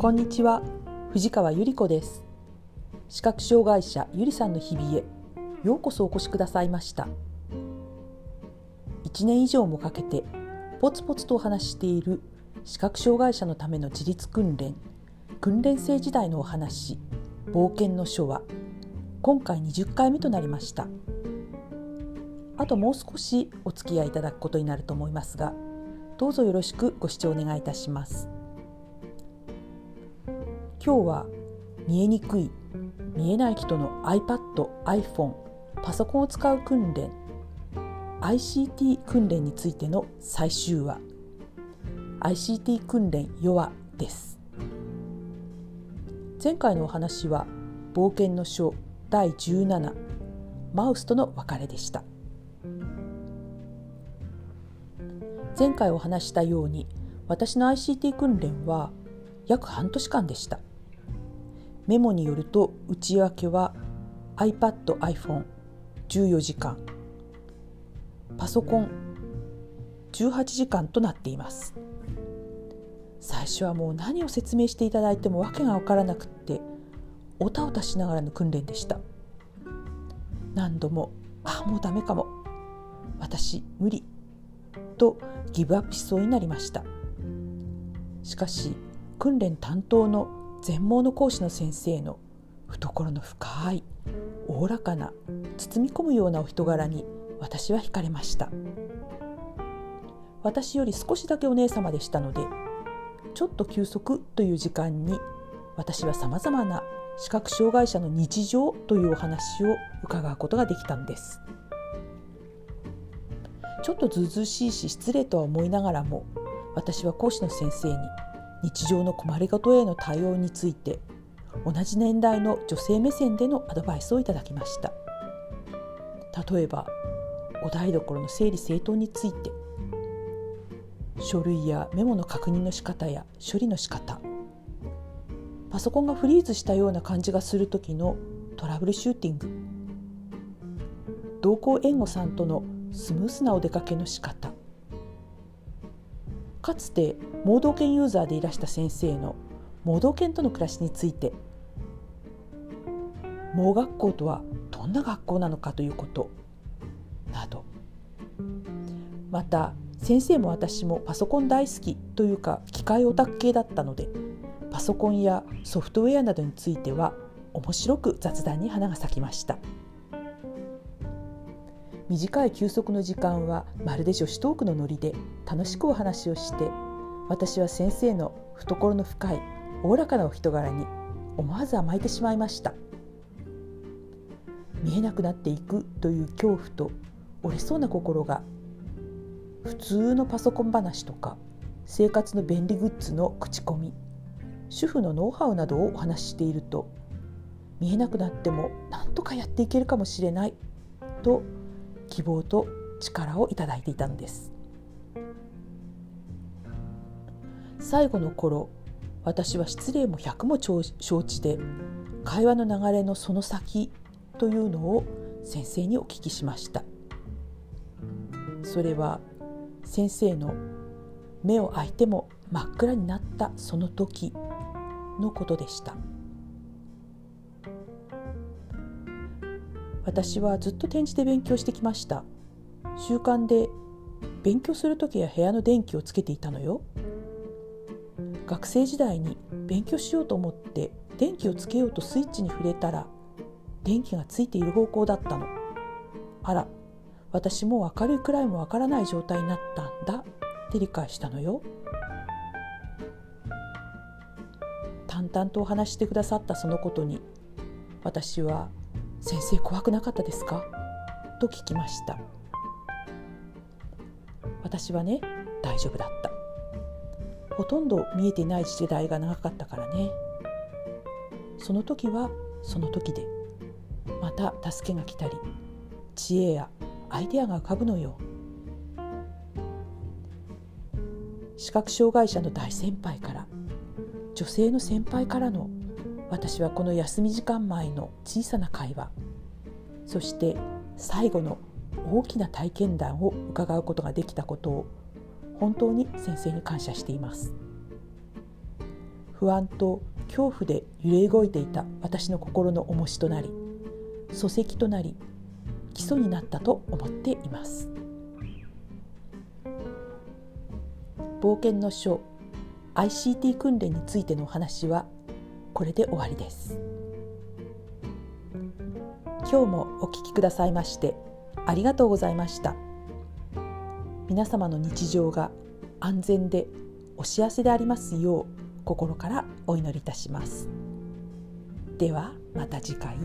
こんにちは。藤川ゆり子です。視覚障害者ゆりさんの日々へ。ようこそお越しくださいました。1年以上もかけてポツポツとお話ししている視覚障害者のための自立訓練訓練生時代のお話冒険の書は今回20回目となりました。あともう少しお付き合いいただくことになると思いますがどうぞよろしくご視聴お願いいたします。今日は見えにくい見えない人の iPad、iPhone、パソコンを使う訓練 ICT 訓練についての最終話。ICT 訓練弱です。前回のお話は冒険の書第17マウスとの別れでした。前回お話したように私の ICT 訓練は約半年間でした。メモによると内訳は iPad、iPhone14 時間。パソコン18時間となっています。最初はもう何を説明していただいても訳が分からなくっておたおたしながらの訓練でした。何度も「あもうダメかも。私無理」とギブアップしそうになりました。しかし訓練担当の全盲の講師の先生の懐の深いおおらかな包み込むようなお人柄に私は惹かれました。私より少しだけお姉様でしたのでちょっと休息という時間に私はさまざまな視覚障害者の日常というお話を伺うことができたんです。ちょっとずうずうしいし失礼とは思いながらも私は講師の先生に日常の困りごとへの対応について同じ年代の女性目線でのアドバイスをいただきました。例えばお台所の整理整頓について書類やメモの確認の仕方や処理の仕方パソコンがフリーズしたような感じがする時のトラブルシューティング同行援護さんとのスムースなお出かけの仕方かつて盲導犬ユーザーでいらした先生の盲導犬との暮らしについて。盲学校とはどんな学校なのかということ。など。また先生も私もパソコン大好きというか機械オタク系だったのでパソコンやソフトウェアなどについては面白く雑談に花が咲きました。短い休息の時間はまるで女子トークのノリで楽しくお話をして私は先生の懐の深いおおらかなお人柄に思わず甘えてしまいました。見えなくなっていくという恐怖と折れそうな心が普通のパソコン話とか生活の便利グッズの口コミ主婦のノウハウなどをお話ししていると見えなくなっても何とかやっていけるかもしれないと希望と力をいただいていたのです。最後の頃私は失礼も百も承知で会話の流れのその先というのを先生にお聞きしました。それは先生の目を開いても真っ暗になったその時のことでした。私はずっと展示で勉強してきました。習慣で勉強する時は部屋の電気をつけていたのよ。学生時代に勉強しようと思って電気をつけようとスイッチに触れたら電気がついている方向だったの。あら私も明るいくらいもわからない状態になったんだ。って理解したのよ。淡々とお話してくださったそのことに私は「先生怖くなかったですか?」と聞きました。私はね大丈夫だった。ほとんど見えてない時代が長かったからね。その時はその時でまた助けが来たり知恵やアイデアが浮かぶのよ。視覚障害者の大先輩から女性の先輩からの私はこの休み時間前の小さな会話そして最後の大きな体験談を伺うことができたことを本当に先生に感謝しています。不安と恐怖で揺れ動いていた私の心の重しとなり礎石となり基礎になったと思っています。冒険の書 ICT 訓練についてのお話はこれで終わりです。今日もお聞きくださいましてありがとうございました。皆様の日常が安全でお幸せでありますよう心からお祈りいたします。ではまた次回。